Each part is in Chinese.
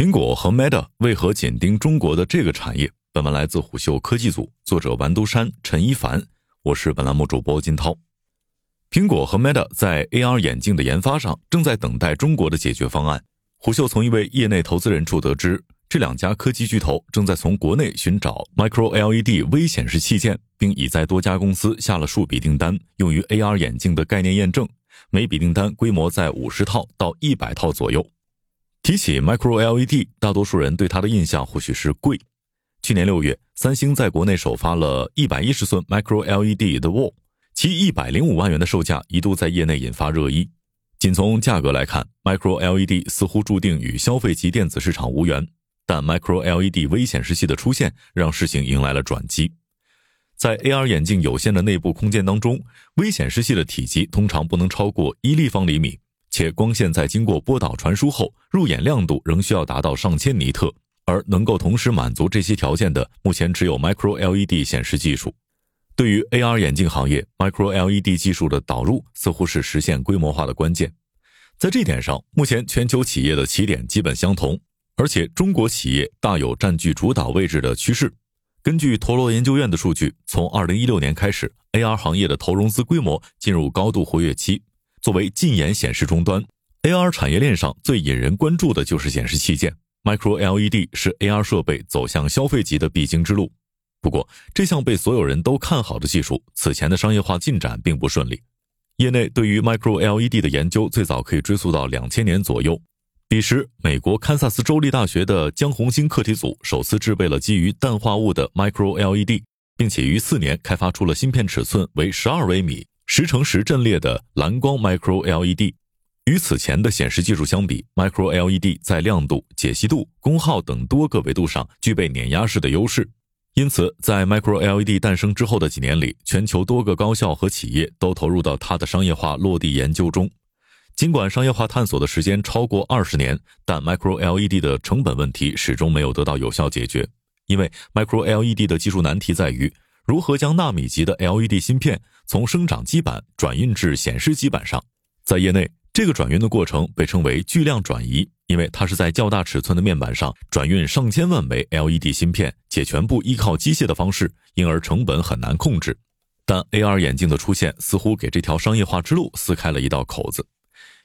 苹果和 Meta 为何紧盯中国的这个产业？本文来自虎嗅科技组，作者王都山、陈一凡，我是本栏目主播金涛。苹果和 Meta 在 AR 眼镜的研发上正在等待中国的解决方案。虎嗅从一位业内投资人处得知，这两家科技巨头正在从国内寻找 Micro LED 微显示器件，并已在多家公司下了数笔订单，用于 AR 眼镜的概念验证。每笔订单规模在五十套到一百套左右。提起 Micro LED，大多数人对它的印象或许是贵。去年六月，三星在国内首发了一百一十寸 Micro LED 的 Wall，其一百零五万元的售价一度在业内引发热议。仅从价格来看，Micro LED 似乎注定与消费级电子市场无缘。但 Micro LED 微显示器的出现，让事情迎来了转机。在 AR 眼镜有限的内部空间当中，微显示器的体积通常不能超过一立方厘米。且光线在经过波导传输后，入眼亮度仍需要达到上千尼特，而能够同时满足这些条件的，目前只有 Micro LED 显示技术。对于 AR 眼镜行业，Micro LED 技术的导入似乎是实现规模化的关键。在这点上，目前全球企业的起点基本相同，而且中国企业大有占据主导位置的趋势。根据陀螺研究院的数据，从2016年开始，AR 行业的投融资规模进入高度活跃期。作为近眼显示终端，AR 产业链上最引人关注的就是显示器件。Micro LED 是 AR 设备走向消费级的必经之路。不过，这项被所有人都看好的技术，此前的商业化进展并不顺利。业内对于 Micro LED 的研究最早可以追溯到两千年左右。彼时，美国堪萨斯州立大学的江红星课题组首次制备了基于氮化物的 Micro LED，并且于四年开发出了芯片尺寸为十二微米。十乘十阵列的蓝光 Micro LED，与此前的显示技术相比，Micro LED 在亮度、解析度、功耗等多个维度上具备碾压式的优势。因此，在 Micro LED 诞生之后的几年里，全球多个高校和企业都投入到它的商业化落地研究中。尽管商业化探索的时间超过二十年，但 Micro LED 的成本问题始终没有得到有效解决。因为 Micro LED 的技术难题在于。如何将纳米级的 LED 芯片从生长基板转运至显示基板上？在业内，这个转运的过程被称为巨量转移，因为它是在较大尺寸的面板上转运上千万枚 LED 芯片，且全部依靠机械的方式，因而成本很难控制。但 AR 眼镜的出现似乎给这条商业化之路撕开了一道口子。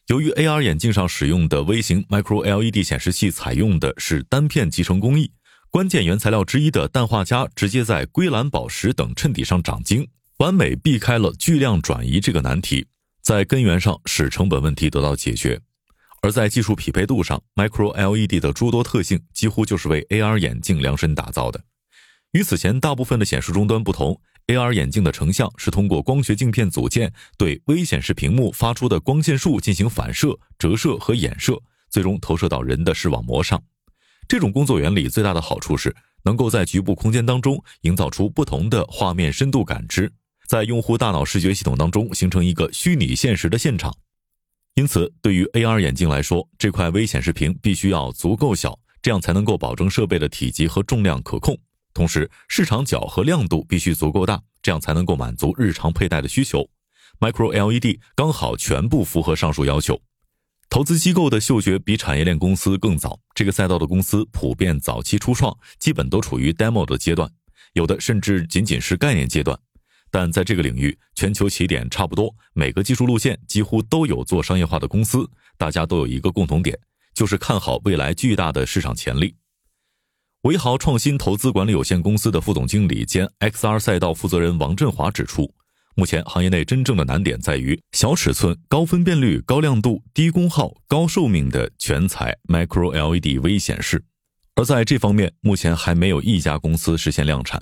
由于 AR 眼镜上使用的微型 Micro LED 显示器采用的是单片集成工艺。关键原材料之一的氮化镓直接在硅蓝宝石等衬底上长晶，完美避开了巨量转移这个难题，在根源上使成本问题得到解决。而在技术匹配度上，Micro LED 的诸多特性几乎就是为 AR 眼镜量身打造的。与此前大部分的显示终端不同，AR 眼镜的成像是通过光学镜片组件对微显示屏幕发出的光线束进行反射、折射和衍射，最终投射到人的视网膜上。这种工作原理最大的好处是能够在局部空间当中营造出不同的画面深度感知，在用户大脑视觉系统当中形成一个虚拟现实的现场。因此，对于 AR 眼镜来说，这块微显示屏必须要足够小，这样才能够保证设备的体积和重量可控。同时，市场角和亮度必须足够大，这样才能够满足日常佩戴的需求。Micro LED 刚好全部符合上述要求。投资机构的嗅觉比产业链公司更早，这个赛道的公司普遍早期初创，基本都处于 demo 的阶段，有的甚至仅仅是概念阶段。但在这个领域，全球起点差不多，每个技术路线几乎都有做商业化的公司，大家都有一个共同点，就是看好未来巨大的市场潜力。维豪创新投资管理有限公司的副总经理兼 XR 赛道负责人王振华指出。目前行业内真正的难点在于小尺寸、高分辨率、高亮度、低功耗、高寿命的全彩 Micro LED 微显示，而在这方面，目前还没有一家公司实现量产。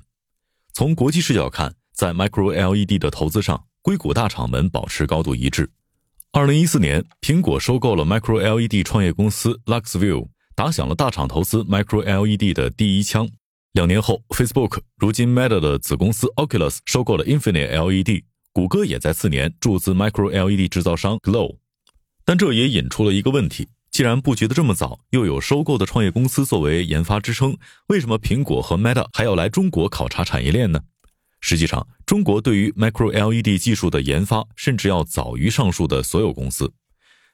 从国际视角看，在 Micro LED 的投资上，硅谷大厂们保持高度一致。二零一四年，苹果收购了 Micro LED 创业公司 Luxview，打响了大厂投资 Micro LED 的第一枪。两年后，Facebook 如今 Meta 的子公司 Oculus 收购了 Infinite LED，谷歌也在次年注资 Micro LED 制造商 Glow。但这也引出了一个问题：既然布局的这么早，又有收购的创业公司作为研发支撑，为什么苹果和 Meta 还要来中国考察产业链呢？实际上，中国对于 Micro LED 技术的研发，甚至要早于上述的所有公司。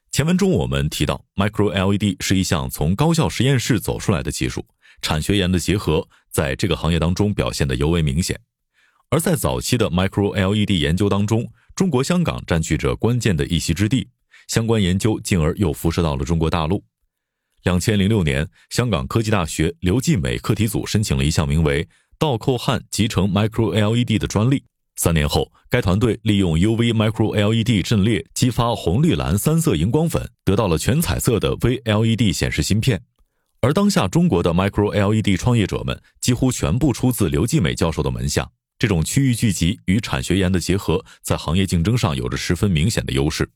前文中我们提到，Micro LED 是一项从高校实验室走出来的技术，产学研的结合在这个行业当中表现得尤为明显。而在早期的 Micro LED 研究当中，中国香港占据着关键的一席之地，相关研究进而又辐射到了中国大陆。两千零六年，香港科技大学刘继美课题组申请了一项名为“倒扣焊集成 Micro LED” 的专利。三年后，该团队利用 UV Micro LED 阵列激发红绿蓝三色荧光粉，得到了全彩色的 V LED 显示芯片。而当下中国的 Micro LED 创业者们几乎全部出自刘继美教授的门下，这种区域聚集与产学研的结合，在行业竞争上有着十分明显的优势。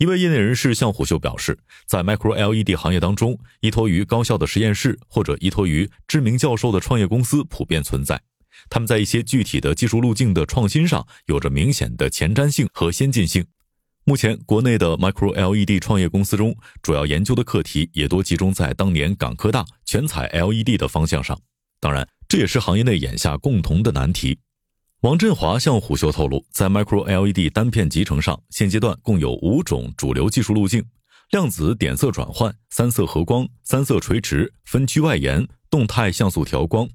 一位业内人士向虎嗅表示，在 Micro LED 行业当中，依托于高校的实验室或者依托于知名教授的创业公司普遍存在。他们在一些具体的技术路径的创新上有着明显的前瞻性和先进性。目前，国内的 Micro LED 创业公司中，主要研究的课题也多集中在当年港科大全彩 LED 的方向上。当然，这也是行业内眼下共同的难题。王振华向虎嗅透露，在 Micro LED 单片集成上，现阶段共有五种主流技术路径：量子点色转换、三色合光、三色垂直、分区外延、动态像素调光。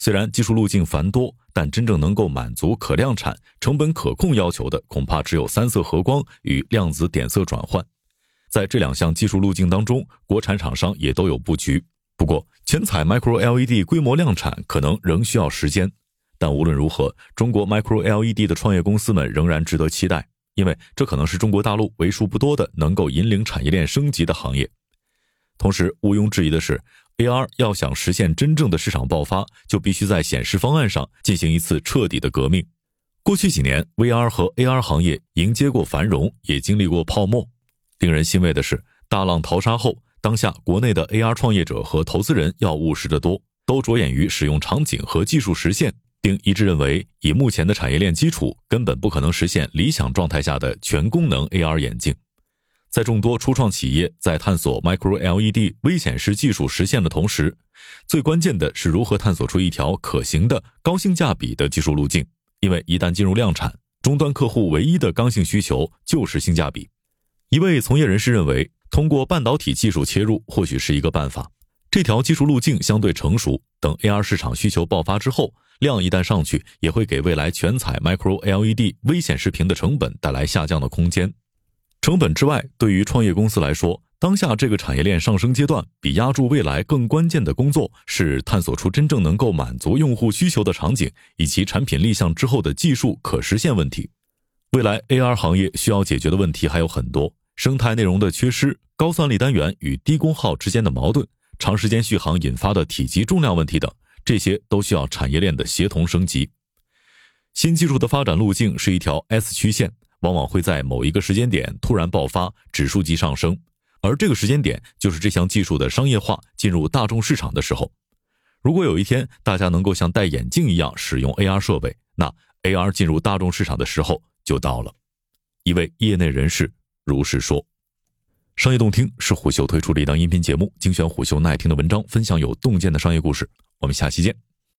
虽然技术路径繁多，但真正能够满足可量产、成本可控要求的，恐怕只有三色合光与量子点色转换。在这两项技术路径当中，国产厂商也都有布局。不过，全彩 Micro LED 规模量产可能仍需要时间。但无论如何，中国 Micro LED 的创业公司们仍然值得期待，因为这可能是中国大陆为数不多的能够引领产业链升级的行业。同时，毋庸置疑的是。AR 要想实现真正的市场爆发，就必须在显示方案上进行一次彻底的革命。过去几年，VR 和 AR 行业迎接过繁荣，也经历过泡沫。令人欣慰的是，大浪淘沙后，当下国内的 AR 创业者和投资人要务实得多，都着眼于使用场景和技术实现，并一致认为，以目前的产业链基础，根本不可能实现理想状态下的全功能 AR 眼镜。在众多初创企业在探索 Micro LED 微显示技术实现的同时，最关键的是如何探索出一条可行的、高性价比的技术路径。因为一旦进入量产，终端客户唯一的刚性需求就是性价比。一位从业人士认为，通过半导体技术切入或许是一个办法。这条技术路径相对成熟，等 AR 市场需求爆发之后，量一旦上去，也会给未来全彩 Micro LED 微显示屏的成本带来下降的空间。成本之外，对于创业公司来说，当下这个产业链上升阶段，比压住未来更关键的工作是探索出真正能够满足用户需求的场景，以及产品立项之后的技术可实现问题。未来 AR 行业需要解决的问题还有很多：生态内容的缺失、高算力单元与低功耗之间的矛盾、长时间续航引发的体积重量问题等，这些都需要产业链的协同升级。新技术的发展路径是一条 S 曲线。往往会在某一个时间点突然爆发，指数级上升，而这个时间点就是这项技术的商业化进入大众市场的时候。如果有一天大家能够像戴眼镜一样使用 AR 设备，那 AR 进入大众市场的时候就到了。一位业内人士如是说。商业洞听是虎嗅推出的一档音频节目，精选虎嗅耐听的文章，分享有洞见的商业故事。我们下期见。